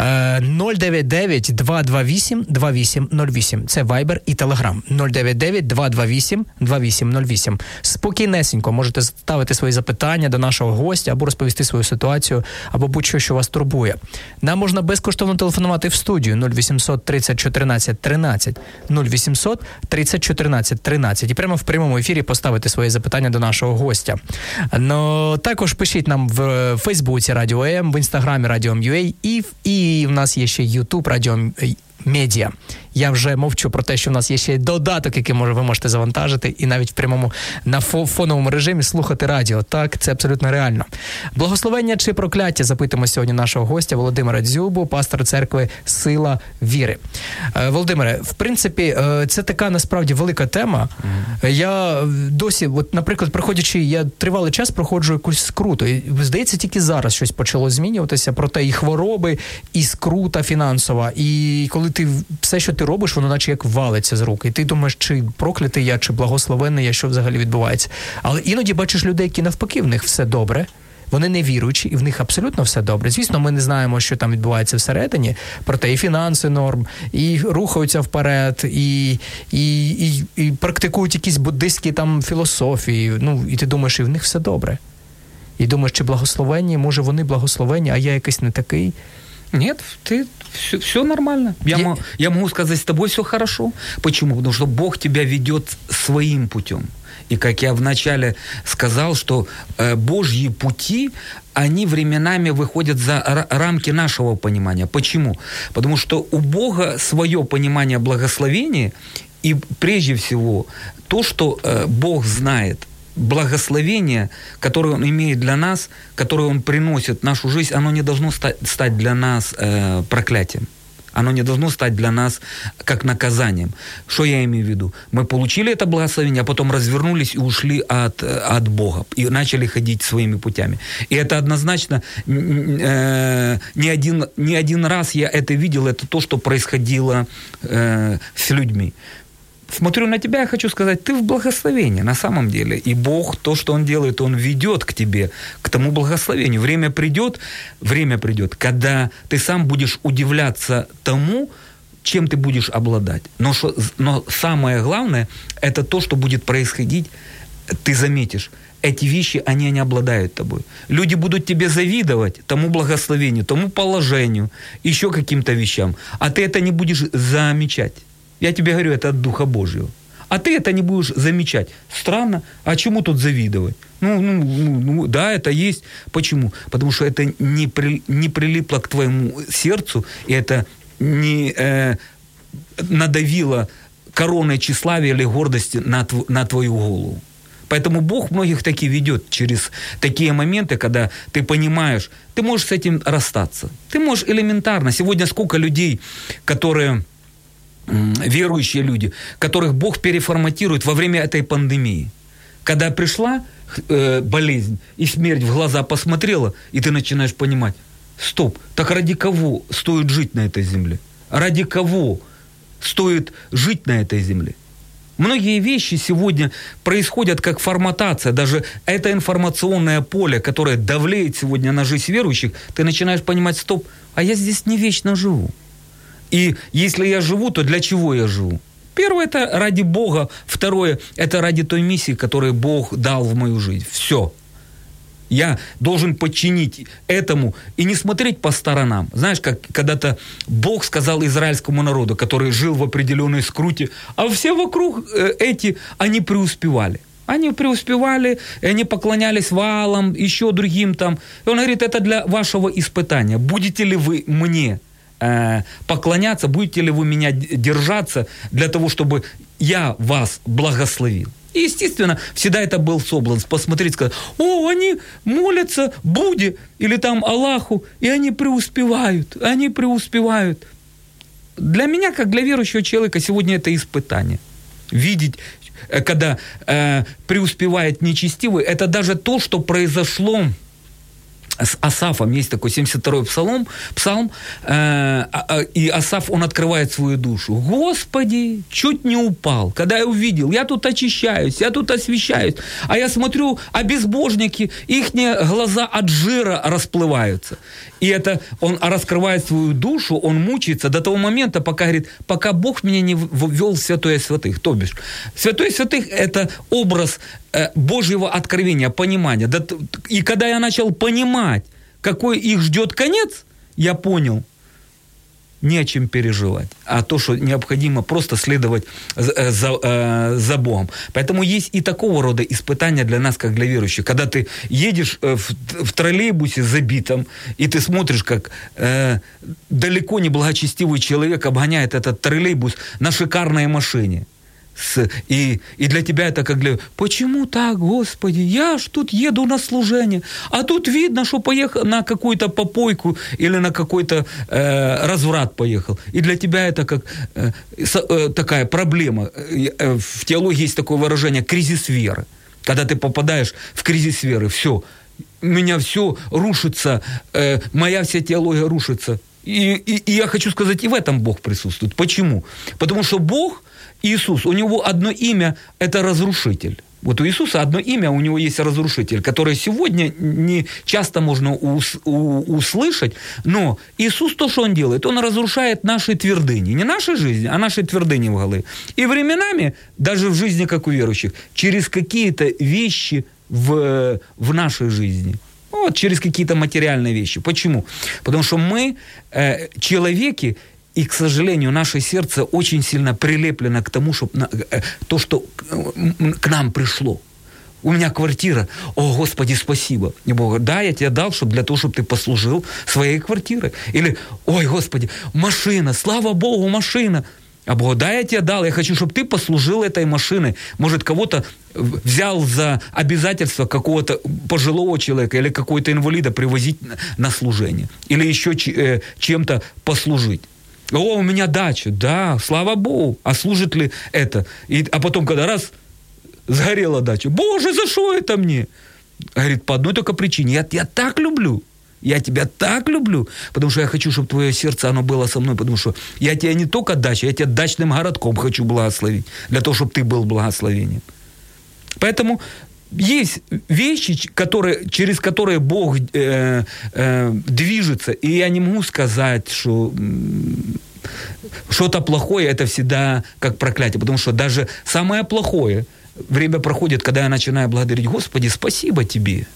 Е, 099 228 2808. Це Viber і Telegram. 099 228 2808. Спокійнесенько можете ставити свої запитання до нашого гостя або розповісти свою ситуацію, або будь-що, що вас турбує. Нам можна безкоштовно телефонувати в студію 0800 30 14 13 0800 30 14 13 і прямо в прямому ефірі поставити свої запитання до нашого гостя. Ну, також пишіть нам в Фейсбуці Радіо М, в інстаграмі Радіо МЮА і, і в нас є ще Ютуб Радіо Медіа. Я вже мовчу про те, що в нас є ще додаток, який може ви можете завантажити, і навіть в прямому на фоновому режимі слухати радіо. Так, це абсолютно реально. Благословення чи прокляття запитуємо сьогодні нашого гостя Володимира Дзюбу, пастора церкви Сила Віри. Е, Володимире, в принципі, е, це така насправді велика тема. Я досі, от, наприклад, проходячи, я тривалий час проходжу якусь скруту. І здається, тільки зараз щось почало змінюватися про те, і хвороби, і скрута фінансова. І коли ти все, що ти робиш, воно наче як валиться з рук. І ти думаєш, чи проклятий я, чи благословенний я, що взагалі відбувається. Але іноді бачиш людей, які навпаки, в них все добре. Вони не віруючі, і в них абсолютно все добре. Звісно, ми не знаємо, що там відбувається всередині, проте і фінанси норм, і рухаються вперед, і і, і, і практикують якісь буддистські там філософії. Ну, і ти думаєш, і в них все добре. І думаєш, чи благословенні, може вони благословенні, а я якийсь не такий. Нет, ты все, все нормально. Я, я... я могу сказать, с тобой все хорошо. Почему? Потому что Бог тебя ведет своим путем. И как я вначале сказал, что э, Божьи пути, они временами выходят за рамки нашего понимания. Почему? Потому что у Бога свое понимание благословения, и прежде всего то, что э, Бог знает благословение, которое Он имеет для нас, которое Он приносит в нашу жизнь, оно не должно стать, для нас э, проклятием. Оно не должно стать для нас как наказанием. Что я имею в виду? Мы получили это благословение, а потом развернулись и ушли от, от Бога. И начали ходить своими путями. И это однозначно э, не, один, не один раз я это видел. Это то, что происходило э, с людьми смотрю на тебя, я хочу сказать, ты в благословении на самом деле. И Бог, то, что Он делает, Он ведет к тебе, к тому благословению. Время придет, время придет, когда ты сам будешь удивляться тому, чем ты будешь обладать. Но, что, но самое главное, это то, что будет происходить, ты заметишь, эти вещи, они не обладают тобой. Люди будут тебе завидовать тому благословению, тому положению, еще каким-то вещам, а ты это не будешь замечать. Я тебе говорю, это от Духа Божьего. А ты это не будешь замечать. Странно. А чему тут завидовать? Ну, ну, ну, ну да, это есть. Почему? Потому что это не, при, не прилипло к твоему сердцу, и это не э, надавило короной тщеславия или гордости на, тв, на твою голову. Поэтому Бог многих таки ведет через такие моменты, когда ты понимаешь, ты можешь с этим расстаться. Ты можешь элементарно. Сегодня сколько людей, которые верующие люди, которых Бог переформатирует во время этой пандемии. Когда пришла э, болезнь и смерть в глаза посмотрела, и ты начинаешь понимать, стоп, так ради кого стоит жить на этой земле? Ради кого стоит жить на этой земле? Многие вещи сегодня происходят как форматация. Даже это информационное поле, которое давлеет сегодня на жизнь верующих, ты начинаешь понимать, стоп, а я здесь не вечно живу. И если я живу, то для чего я живу? Первое – это ради Бога. Второе – это ради той миссии, которую Бог дал в мою жизнь. Все. Я должен подчинить этому и не смотреть по сторонам. Знаешь, как когда-то Бог сказал израильскому народу, который жил в определенной скруте, а все вокруг э, эти, они преуспевали. Они преуспевали, и они поклонялись валам, еще другим там. И он говорит, это для вашего испытания. Будете ли вы мне э, поклоняться, будете ли вы меня держаться для того, чтобы я вас благословил. И, естественно, всегда это был соблазн посмотреть, сказать, о, они молятся Будде или там Аллаху, и они преуспевают, они преуспевают. Для меня, как для верующего человека, сегодня это испытание. Видеть, э, когда э, преуспевает нечестивый, это даже то, что произошло с Асафом есть такой 72-й псалом, псалм, э, э, и Асаф, он открывает свою душу. Господи, чуть не упал, когда я увидел, я тут очищаюсь, я тут освещаюсь, а я смотрю, а безбожники, их глаза от жира расплываются. И это он раскрывает свою душу, он мучается до того момента, пока говорит, пока Бог меня не ввел в святое святых. То бишь, святое святых – это образ Божьего откровения, понимания. И когда я начал понимать, какой их ждет конец, я понял – не о чем переживать, а то, что необходимо просто следовать за, за, э, за Богом. Поэтому есть и такого рода испытания для нас, как для верующих. Когда ты едешь э, в, в троллейбусе забитом, и ты смотришь, как э, далеко не благочестивый человек обгоняет этот троллейбус на шикарной машине – с, и, и для тебя это как для... Почему так, Господи? Я ж тут еду на служение, а тут видно, что поехал на какую-то попойку или на какой-то э, разврат поехал. И для тебя это как э, э, такая проблема. Э, э, в теологии есть такое выражение «кризис веры». Когда ты попадаешь в кризис веры, все, у меня все рушится, э, моя вся теология рушится. И, и, и я хочу сказать, и в этом Бог присутствует. Почему? Потому что Бог – Иисус, у него одно имя – это разрушитель. Вот у Иисуса одно имя, у него есть разрушитель, которое сегодня не часто можно ус, у, услышать, но Иисус то, что Он делает, Он разрушает наши твердыни, не наши жизни, а наши твердыни в голове. И временами, даже в жизни, как у верующих, через какие-то вещи в, в нашей жизни – вот через какие-то материальные вещи. Почему? Потому что мы, э, человеки, и, к сожалению, наше сердце очень сильно прилеплено к тому, чтобы э, то, что к нам пришло. У меня квартира. О, Господи, спасибо. И Бог, да, я тебе дал, чтобы для того, чтобы ты послужил своей квартирой. Или, ой, Господи, машина, слава Богу, машина. А да, я дал, я хочу, чтобы ты послужил этой машиной. Может, кого-то взял за обязательство какого-то пожилого человека или какого-то инвалида привозить на служение. Или еще э, чем-то послужить. О, у меня дача, да, слава Богу. А служит ли это? И, а потом, когда раз, сгорела дача. Боже, за что это мне? Говорит, по одной только причине. Я тебя так люблю. Я тебя так люблю, потому что я хочу, чтобы твое сердце, оно было со мной, потому что я тебя не только дача, я тебя дачным городком хочу благословить, для того, чтобы ты был благословением. Поэтому есть вещи, которые, через которые Бог э, э, движется, и я не могу сказать, что что-то плохое это всегда как проклятие, потому что даже самое плохое время проходит, когда я начинаю благодарить Господи, спасибо тебе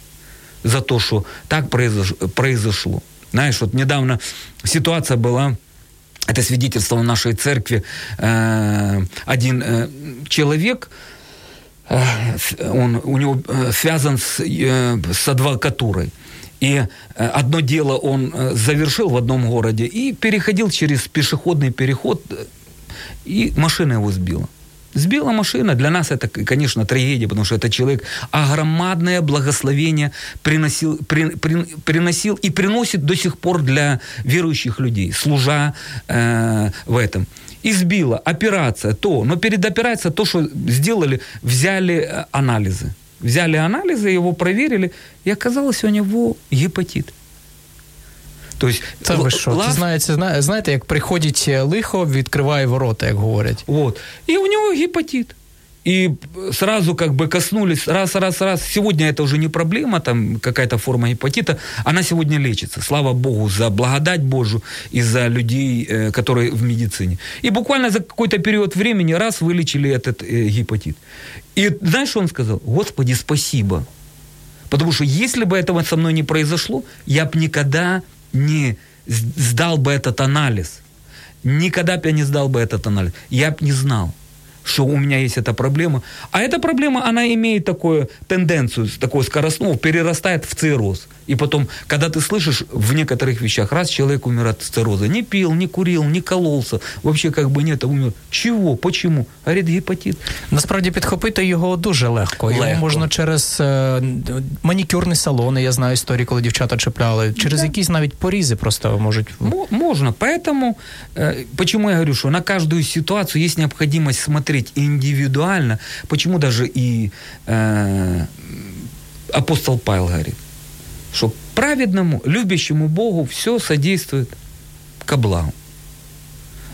за то, что так произошло. Знаешь, вот недавно ситуация была, это свидетельство в нашей церкви, э, один э, человек, Э, он, у него связан с, с адвокатурой. И одно дело он завершил в одном городе и переходил через пешеходный переход, и машина его сбила. Сбила машина. Для нас это, конечно, трагедия, потому что это человек огромадное благословение приносил, при, при, приносил и приносит до сих пор для верующих людей, служа э, в этом избила, операция, то. Но перед операцией то, что сделали, взяли э, анализы. Взяли анализы, его проверили, и оказалось у него гепатит. То есть, Це ви що? Лас... Це знаєте, знаєте, як приходить лихо, відкриває ворота, як говорять. Вот. И у него гепатит и сразу как бы коснулись, раз, раз, раз. Сегодня это уже не проблема, там какая-то форма гепатита, она сегодня лечится. Слава Богу за благодать Божию и за людей, э, которые в медицине. И буквально за какой-то период времени раз вылечили этот э, гепатит. И знаешь, что он сказал? Господи, спасибо. Потому что если бы этого со мной не произошло, я бы никогда не сдал бы этот анализ. Никогда бы я не сдал бы этот анализ. Я бы не знал что у меня есть эта проблема. А эта проблема, она имеет такую тенденцию, такую скоростную, перерастает в цирроз. И потом, когда ты слышишь в некоторых вещах, раз человек умер от цирроза, не пил, не курил, не кололся, вообще как бы нет, а умер. Чего? Почему? Говорит, гепатит. Насправді підхопити його дуже легко. Його Легко. можна через е, манікюрні салони, я знаю історії, коли дівчата чіпляли, через якісь навіть порізи просто можуть. Мо- Можно. Поэтому, э, почему я говорю, что на каждую ситуацию есть необходимость смотреть индивидуально. Почему даже и э, апостол Павел говорит, Что праведному, любящему Богу все содействует ко благу.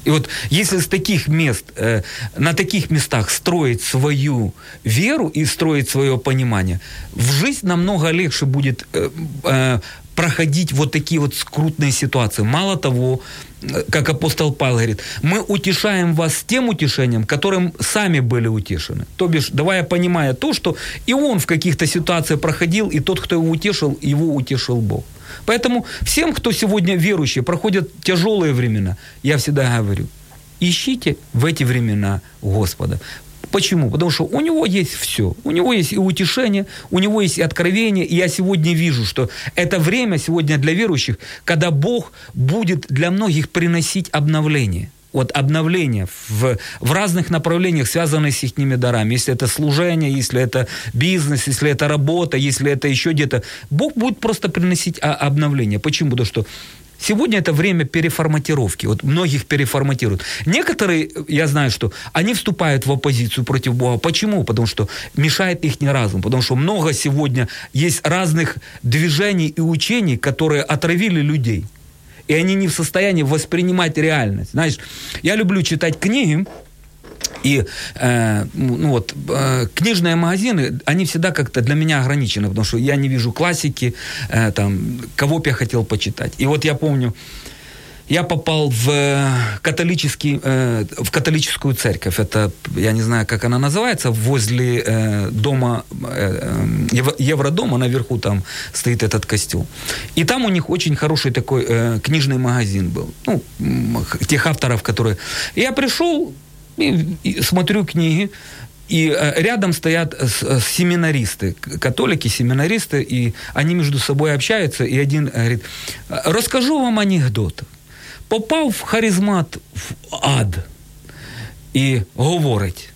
И вот если с таких мест, э, на таких местах строить свою веру и строить свое понимание, в жизнь намного легче будет э, э, проходить вот такие вот скрутные ситуации. Мало того, как апостол Павел говорит, мы утешаем вас тем утешением, которым сами были утешены. То бишь, давая понимая то, что и он в каких-то ситуациях проходил, и тот, кто его утешил, его утешил Бог. Поэтому всем, кто сегодня верующие, проходят тяжелые времена, я всегда говорю, ищите в эти времена Господа. Почему? Потому что у него есть все. У него есть и утешение, у него есть и откровение. И я сегодня вижу, что это время сегодня для верующих, когда Бог будет для многих приносить обновление. Вот обновление в, в разных направлениях, связанных с их дарами. Если это служение, если это бизнес, если это работа, если это еще где-то. Бог будет просто приносить а, обновление. Почему? Потому что Сегодня это время переформатировки. Вот многих переформатируют. Некоторые, я знаю, что они вступают в оппозицию против Бога. Почему? Потому что мешает их не разум. Потому что много сегодня есть разных движений и учений, которые отравили людей. И они не в состоянии воспринимать реальность. Знаешь, я люблю читать книги, и э, ну вот э, книжные магазины, они всегда как-то для меня ограничены, потому что я не вижу классики, э, там, кого бы я хотел почитать. И вот я помню, я попал в э, католический, э, в католическую церковь. Это, я не знаю, как она называется, возле э, дома, э, Ев- Евродома, наверху там стоит этот костюм. И там у них очень хороший такой э, книжный магазин был. Ну, тех авторов, которые... Я пришел, и, и смотрю книги, и э, рядом стоят э, семинаристы, католики, семинаристы, и они между собой общаются, и один говорит, «Э, расскажу вам анекдот. Попав в харизмат в ад і говорить,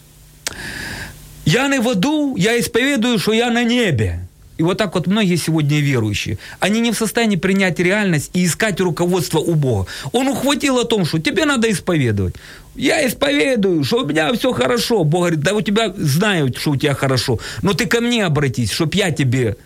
я не в аду, я исповедую, что я на небе. И вот так вот многие сегодня верующие, они не в состоянии принять реальность и искать руководство у Бога. Он ухватил о том, что тебе надо исповедовать. Я исповедую, что у меня все хорошо. Бог говорит, да у тебя знают, что у тебя хорошо, но ты ко мне обратись, чтобы я тебе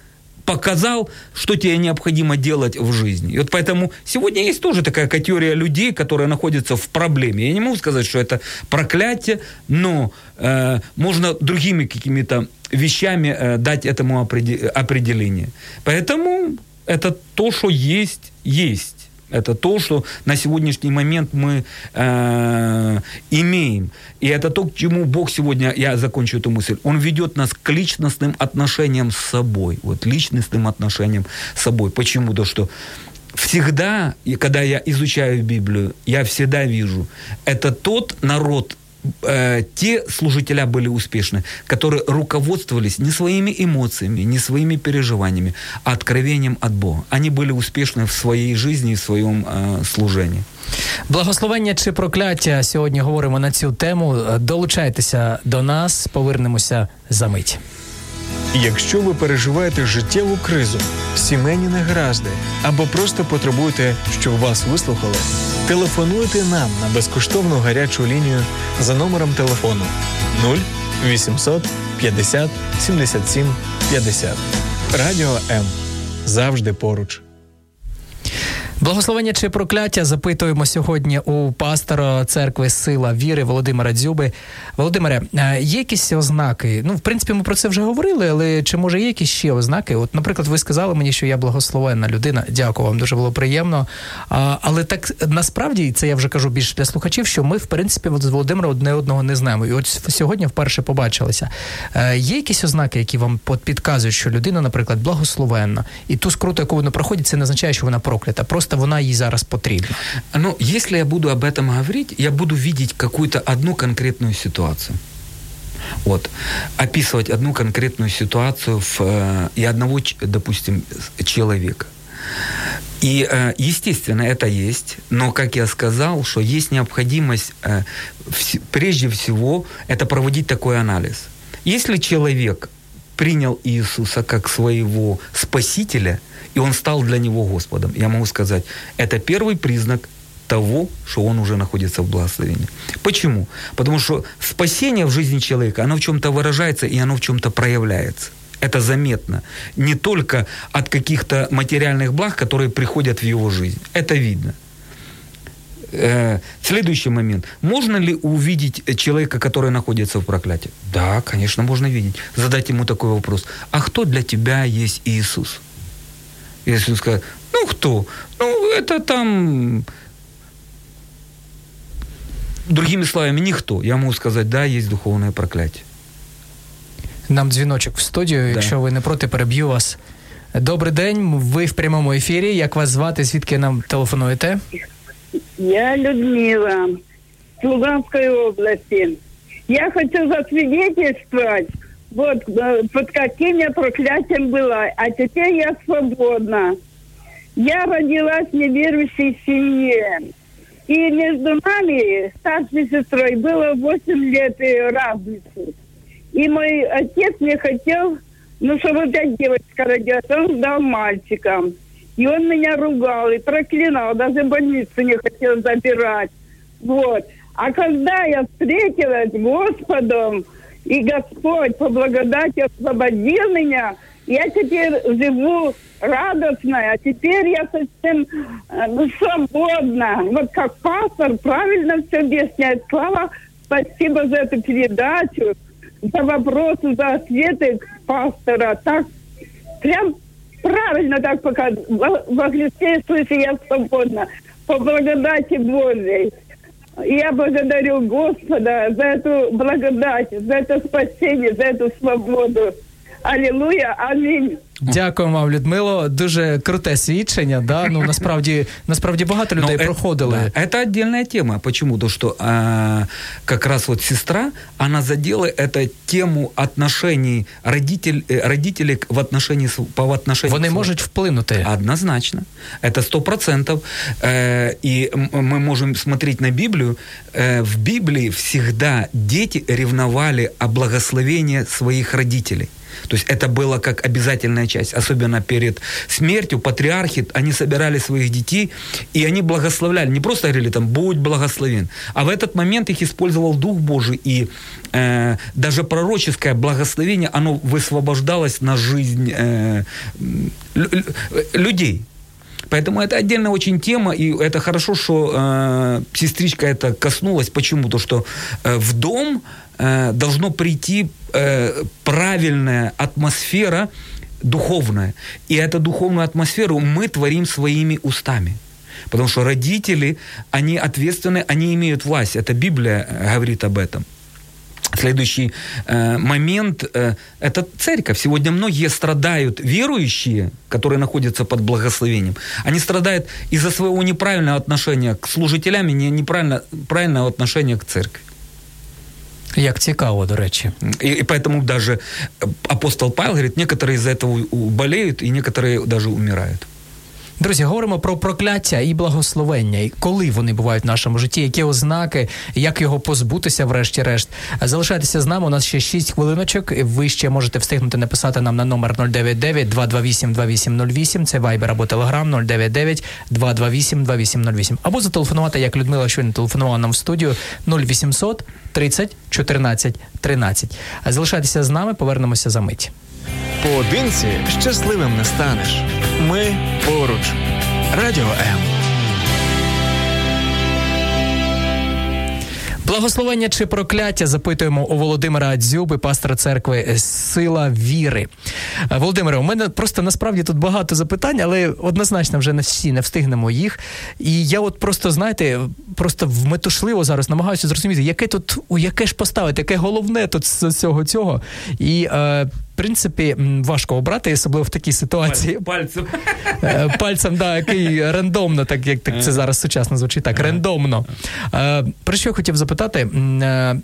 показал, что тебе необходимо делать в жизни. И вот поэтому сегодня есть тоже такая категория людей, которые находятся в проблеме. Я не могу сказать, что это проклятие, но э, можно другими какими-то вещами э, дать этому опреде- определение. Поэтому это то, что есть, есть. Это то, что на сегодняшний момент мы э, имеем. И это то, к чему Бог сегодня, я закончу эту мысль, Он ведет нас к личностным отношениям с собой. Вот личностным отношениям с собой. Почему? Потому что всегда, и когда я изучаю Библию, я всегда вижу, это тот народ, э, те служителя были успешны, которые руководствовались не своими эмоциями, не своими переживаниями, а откровением от Бога. Они были успешны в своей жизни и в своем э, служении. Благословення чи прокляття сьогодні говоримо на цю тему. Долучайтеся до нас, повернемося за мить. Якщо ви переживаєте життєву кризу, сімейні негаразди або просто потребуєте, щоб вас вислухали, телефонуйте нам на безкоштовну гарячу лінію за номером телефону 0 800 50 77 50. Радіо М. Завжди поруч. Благословення чи прокляття запитуємо сьогодні у пастора церкви Сила Віри Володимира Дзюби. Володимире, е, є якісь ознаки? Ну, в принципі, ми про це вже говорили, але чи може є якісь ще ознаки? От, наприклад, ви сказали мені, що я благословенна людина. Дякую вам, дуже було приємно. А, але так насправді це я вже кажу більше для слухачів, що ми, в принципі, от з Володимиром одне одного не знаємо. І от сьогодні вперше побачилися. Е, є якісь ознаки, які вам підказують, що людина, наприклад, благословенна, і ту скруту, яку вона проходить, це не означає, що вона проклята. Просто вона їй зараз потрібна. Но если я буду об этом говорить, я буду видеть какую-то одну конкретную ситуацию. Вот. Описывать одну конкретную ситуацию в, э, и одного, допустим, человека. И, э, естественно, это есть, но, как я сказал, что есть необходимость, э, прежде всего, это проводить такой анализ. Если человек принял Иисуса как своего спасителя, и он стал для него Господом, я могу сказать, это первый признак того, что он уже находится в благословении. Почему? Потому что спасение в жизни человека, оно в чем-то выражается и оно в чем-то проявляется. Это заметно. Не только от каких-то материальных благ, которые приходят в его жизнь. Это видно. Э, следующий момент. Можно ли увидеть человека, который находится в проклятии? Да, конечно, можно видеть. Задать ему такой вопрос. А кто для тебя есть Иисус? Если он скажет, ну кто? Ну, это там Другими словами, никто. Я могу сказать, да, есть духовное проклятие. Нам дзвіночок в студію. Да. Якщо ви не проти, переб'ю вас. Добрий день, ви в прямому ефірі. Як вас звати? Звідки нам телефонуєте? Я Людмила, с Луганской области. Я хочу засвидетельствовать, вот э, под каким я проклятием была, а теперь я свободна. Я родилась в неверующей семье. И между нами, старшей сестрой, было 8 лет разницы. И мой отец не хотел, ну, чтобы опять девочка родилась, он ждал мальчика. И он меня ругал и проклинал, даже больницу не хотел забирать. Вот. А когда я встретилась с Господом, и Господь по благодати освободил меня, я теперь живу радостная, а теперь я совсем э, ну, свободна. Вот как пастор правильно все объясняет. Слава, спасибо за эту передачу, за вопросы, за ответы пастора. Так прям правильно так пока во Христе Иисусе я свободна. По благодати Божьей. Я благодарю Господа за эту благодать, за это спасение, за эту свободу. Алілуя, амінь. Дякую вам, Людмило. Дуже круте свідчення. Да? Ну насправді насправді багато людей Но проходили. Это, да, это отдельная тема. Почему? То, что а, как раз вот сестра, она задела эту тему отношений родитель, э, родителей в отношении по отношению. Вони можуть вплинути. Однозначно. Это сто процентов. Э, и мы можем смотреть на Библию. Э, в Библии всегда дети ревновали о благословении своих родителей. То есть это было как обязательная часть, особенно перед смертью патриархи, они собирали своих детей, и они благословляли, не просто говорили там «будь благословен», а в этот момент их использовал Дух Божий, и э, даже пророческое благословение, оно высвобождалось на жизнь э, людей. Поэтому это отдельная очень тема, и это хорошо, что э, сестричка это коснулась. Почему? То, что э, в дом э, должно прийти э, правильная атмосфера духовная. И эту духовную атмосферу мы творим своими устами. Потому что родители, они ответственны, они имеют власть. Это Библия э, говорит об этом. Следующий э, момент э, – это церковь. Сегодня многие страдают, верующие, которые находятся под благословением, они страдают из-за своего неправильного отношения к служителям и неправильного правильного отношения к церкви. Як цікаво, до речі. И, и поэтому даже апостол Павел говорит, некоторые из-за этого болеют, и некоторые даже умирают. Друзі, говоримо про прокляття і благословення, і коли вони бувають в нашому житті, які ознаки, як його позбутися, врешті-решт. Залишайтеся з нами. У нас ще 6 хвилиночок. Ви ще можете встигнути написати нам на номер 099 228 2808. Це Viber або Telegram 099 228 2808. Або зателефонувати, як Людмила щойно телефонувала нам в студію 0800 30 14 13. Залишайтеся з нами, повернемося за мить. Поодинці щасливим не станеш. Ми поруч. Радіо М. Благословення чи прокляття запитуємо у Володимира Дзюби, пастора церкви Сила віри. Володимире, у мене просто насправді тут багато запитань, але однозначно вже не всі не встигнемо їх. І я от просто, знаєте, просто вметушливо зараз намагаюся зрозуміти, яке тут, у яке ж поставити, яке головне тут з цього цього. І е, принципі, важко обрати, особливо в такій ситуації. Пальцем. Е, пальцем, да, який рандомно, так як так це зараз сучасно звучить, так, рандомно. Е, про що я хотів запитати? Е,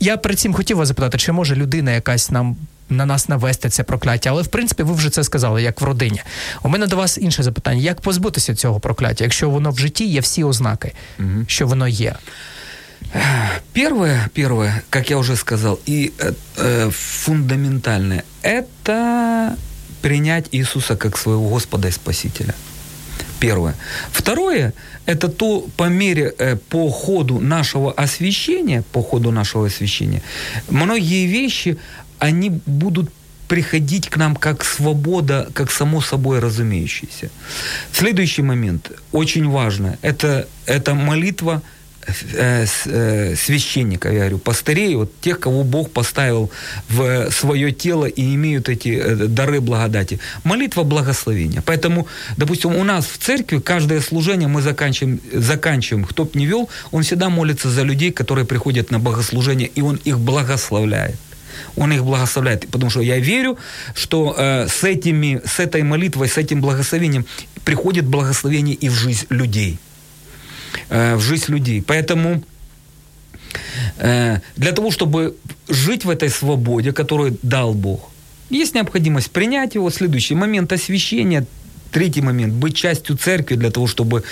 Я перед цим хотів вас запитати, чи може людина якась нам на нас навести це прокляття, але в принципі ви вже це сказали, як в родині. У мене до вас інше запитання: як позбутися цього прокляття, якщо воно в житті є всі ознаки, угу. що воно є? Первое, первое, как я уже сказал, и э, э, фундаментальное, это принять Иисуса как своего Господа и Спасителя. Первое. Второе, это то по мере, э, по ходу нашего освящения, по ходу нашего освящения, многие вещи, они будут приходить к нам как свобода, как само собой разумеющееся. Следующий момент, очень важно, это, это молитва – священников, я говорю, пастырей, вот тех, кого Бог поставил в свое тело и имеют эти э, дары благодати. Молитва благословения. Поэтому, допустим, у нас в церкви каждое служение мы заканчиваем, заканчиваем. Кто бы не вел, он всегда молится за людей, которые приходят на богослужение, и он их благословляет. Он их благословляет, потому что я верю, что э, с, этими, с этой молитвой, с этим благословением приходит благословение и в жизнь людей. Э, в жизнь людей. Поэтому э, для того, чтобы жить в этой свободе, которую дал Бог, есть необходимость принять его. Следующий момент освящения, Третий момент. Быть частью церкви для того, чтобы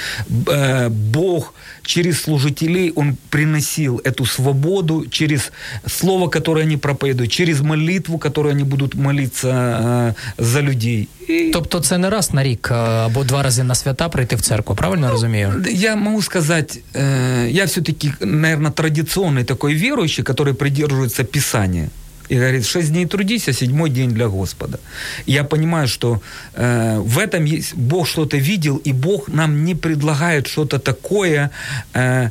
э, Бог через служителей, Он приносил эту свободу через слово, которое они проповедуют, через молитву, которую они будут молиться э, за людей. І... Тобто це не раз на рік або два рази на свята прийти в церкву, правильно ну, розумію? Я могу сказать, э, я все-таки, наверное, традиционный такой верующий, который придерживается Писания и говорит, шесть дней трудись, а седьмой день для Господа. И я понимаю, что э, в этом есть, Бог что-то видел, и Бог нам не предлагает что-то такое, э,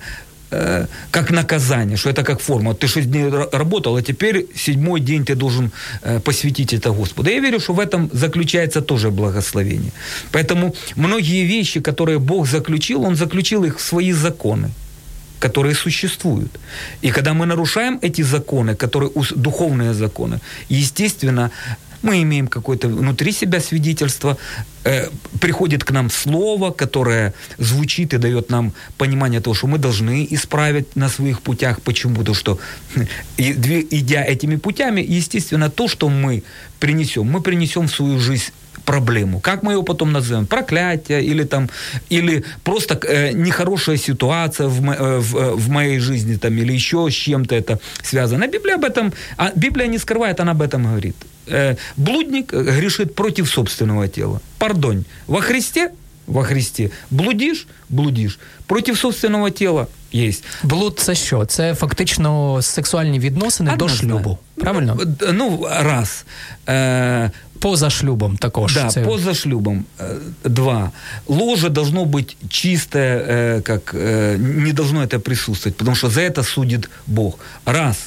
э, как наказание, что это как форма. Ты шесть дней работал, а теперь седьмой день ты должен э, посвятить это Господу. Я верю, что в этом заключается тоже благословение. Поэтому многие вещи, которые Бог заключил, Он заключил их в свои законы которые существуют. И когда мы нарушаем эти законы, которые духовные законы, естественно, мы имеем какое-то внутри себя свидетельство, э, приходит к нам слово, которое звучит и дает нам понимание того, что мы должны исправить на своих путях. Почему? Потому что, идя этими путями, естественно, то, что мы принесем, мы принесем в свою жизнь проблему. Как мы его потом назовем? Проклятие или там, или просто э, нехорошая ситуация в, э, в, э, в моей жизни там, или еще с чем-то это связано. Библия об этом, а Библия не скрывает, она об этом говорит. Э, блудник грешит против собственного тела. Пардонь. Во Христе во Христі. Блудиш, блудиш. Проти собственного тіла є. Блуд це що? Це фактично сексуальні відносини Однозначно. до шлюбу. Правильно? Ну, ну раз. Е, Поза шлюбом також. Да, це... поза шлюбом. Два. Ложе должно быть чистое, как не должно это присутствовать, потому что за это судит Бог. Раз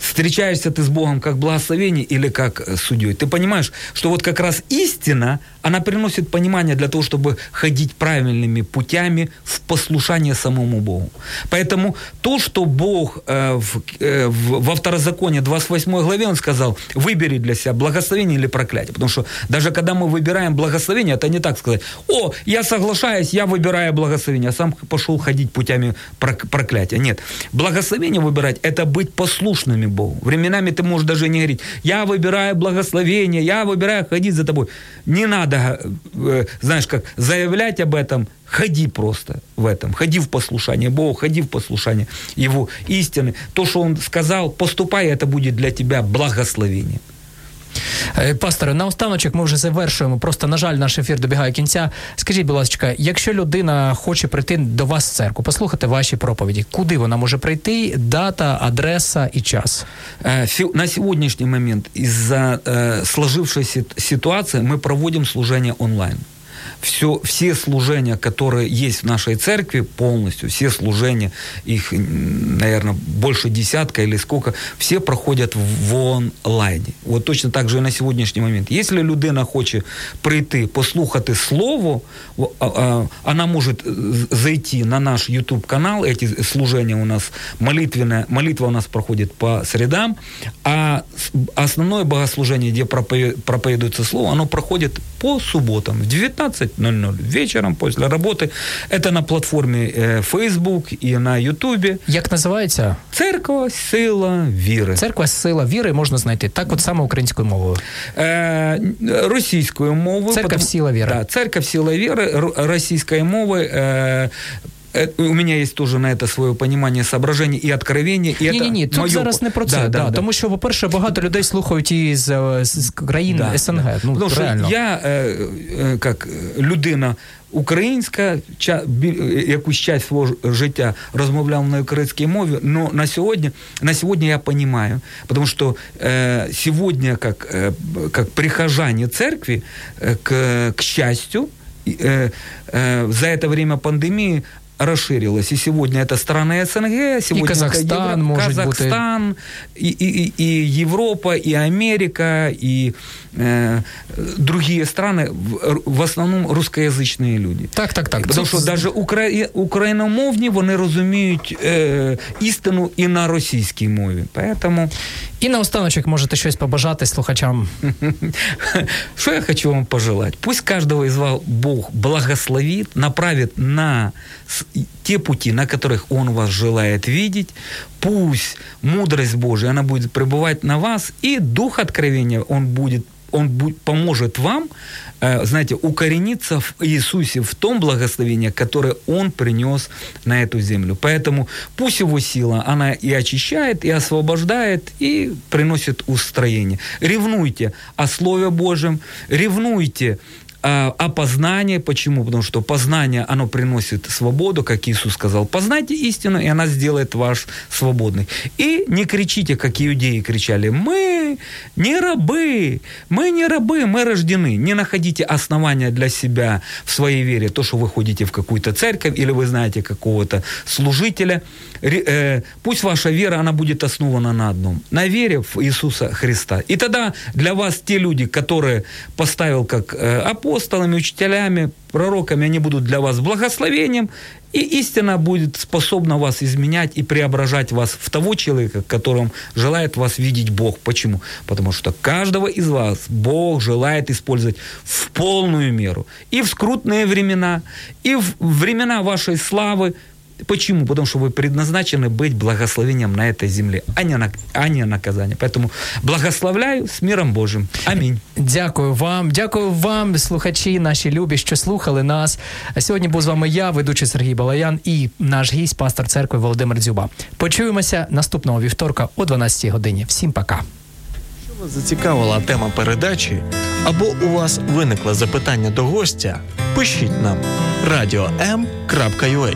встречаешься ты с Богом как благословение или как э, судьей, ты понимаешь, что вот как раз истина, она приносит понимание для того, чтобы ходить правильными путями в послушание самому Богу. Поэтому то, что Бог э, в, э, в, во второзаконе 28 главе, Он сказал, выбери для себя благословение или проклятие. Потому что даже когда мы выбираем благословение, это не так сказать, о, я соглашаюсь, я выбираю благословение, а сам пошел ходить путями проклятия. Нет. Благословение выбирать – это быть послушными Богу. Временами ты можешь даже не говорить, я выбираю благословение, я выбираю ходить за тобой. Не надо, э, знаешь, как заявлять об этом, ходи просто в этом, ходи в послушание Богу, ходи в послушание Его истины. То, что Он сказал, поступай, это будет для тебя благословение. Е, пасторе, на останочок ми вже завершуємо. Просто, на жаль, наш ефір добігає кінця. Скажіть, будь ласка, якщо людина хоче прийти до вас в церкву, послухати ваші проповіді, куди вона може прийти? Дата, адреса і час? Е, на сьогоднішній момент, із-за е, сложившейся ситуації, ми проводимо служення онлайн все, все служения, которые есть в нашей церкви полностью, все служения, их, наверное, больше десятка или сколько, все проходят в онлайні. Вот точно так же и на сьогоднішній момент. Если людина хоче прийти, послухати слово, она может зайти на наш YouTube канал, эти служения у нас молитвенная, молитва у нас проходит по средам, а основное богослужение, где проповедуется слово, оно проходит по субботам в 19 18.00 вечером после работы. Это на платформе э, Facebook и на YouTube. Як називається? Церква сила віри. Церква сила віри можна знайти так, от саме українською мовою. Е, російською мовою. Церковь потому- сила віри. Да, церковь сила віри р- російською мовою. Е, э, у меня есть тоже на это свое понимание, соображение и откровение. И Ні, это ні, ні, тут моё- зараз не про це. Да, Да, да, да. Тому що, по-перше, багато людей слухають із з, з країн Да, СНГ. да. Ну, Потому реально. що я, е, е, як е, людина українська, ча, бі, е, якусь часть свого ж- життя розмовляв на українській мові, но на сьогодні, на сьогодні я понимаю, потому что э, сегодня, как, э, как прихожане церкви, э, к, к счастью, и, э, э, за это время пандемии расширилась. И сегодня это страны СНГ, сегодня Казахстан это может быть. Казахстан, и, и, и, и Европа, и Америка, и э, другие страны, в, в основном русскоязычные люди. Так, так, так. Тому Це- що навіть украї... україномовні вони розуміють е, істину і на російській мові. Поэтому І наостаночок можете щось побажати слухачам. [LAUGHS] Что я хочу вам пожелать? Пусть каждого из вас Бог благословит, направит на с- те пути, на которых Он вас желает видеть. Пусть мудрость Божия, она будет пребывать на вас, и Дух откровения, Он будет он бу- поможет вам, э, знаете, укорениться в Иисусе, в том благословении, которое Он принес на эту землю. Поэтому пусть Его сила, она и очищает, и освобождает, и приносит устроение. Ревнуйте о Слове Божьем, ревнуйте а, о познании. Почему? Потому что познание, оно приносит свободу, как Иисус сказал. Познайте истину, и она сделает ваш свободный. И не кричите, как иудеи кричали, мы не рабы, мы не рабы, мы рождены. Не находите основания для себя в своей вере. То, что вы ходите в какую-то церковь, или вы знаете какого-то служителя. Э, пусть ваша вера, она будет основана на одном. На вере в Иисуса Христа. И тогда для вас те люди, которые поставил как э, апостолами, учителями, пророками, они будут для вас благословением, и истина будет способна вас изменять и преображать вас в того человека, которым желает вас видеть Бог. Почему? Потому что каждого из вас Бог желает использовать в полную меру. И в скрутные времена, и в времена вашей славы, Почему? Потому что вы предназначены быть благословением на этой земле, а не, на, а не наказание. Поэтому благословляю с миром Божьим. Аминь. Дякую вам, дякую вам, слухачі, наші любі, що слухали нас. Сьогодні був з вами я, ведучий Сергій Балаян, і наш гість, пастор церкви Володимир Дзюба. Почуємося наступного вівторка о 12 годині. Всім пока. Якщо вас зацікавила тема передачі, або у вас виникло запитання до гостя, пишіть нам radio.m.ua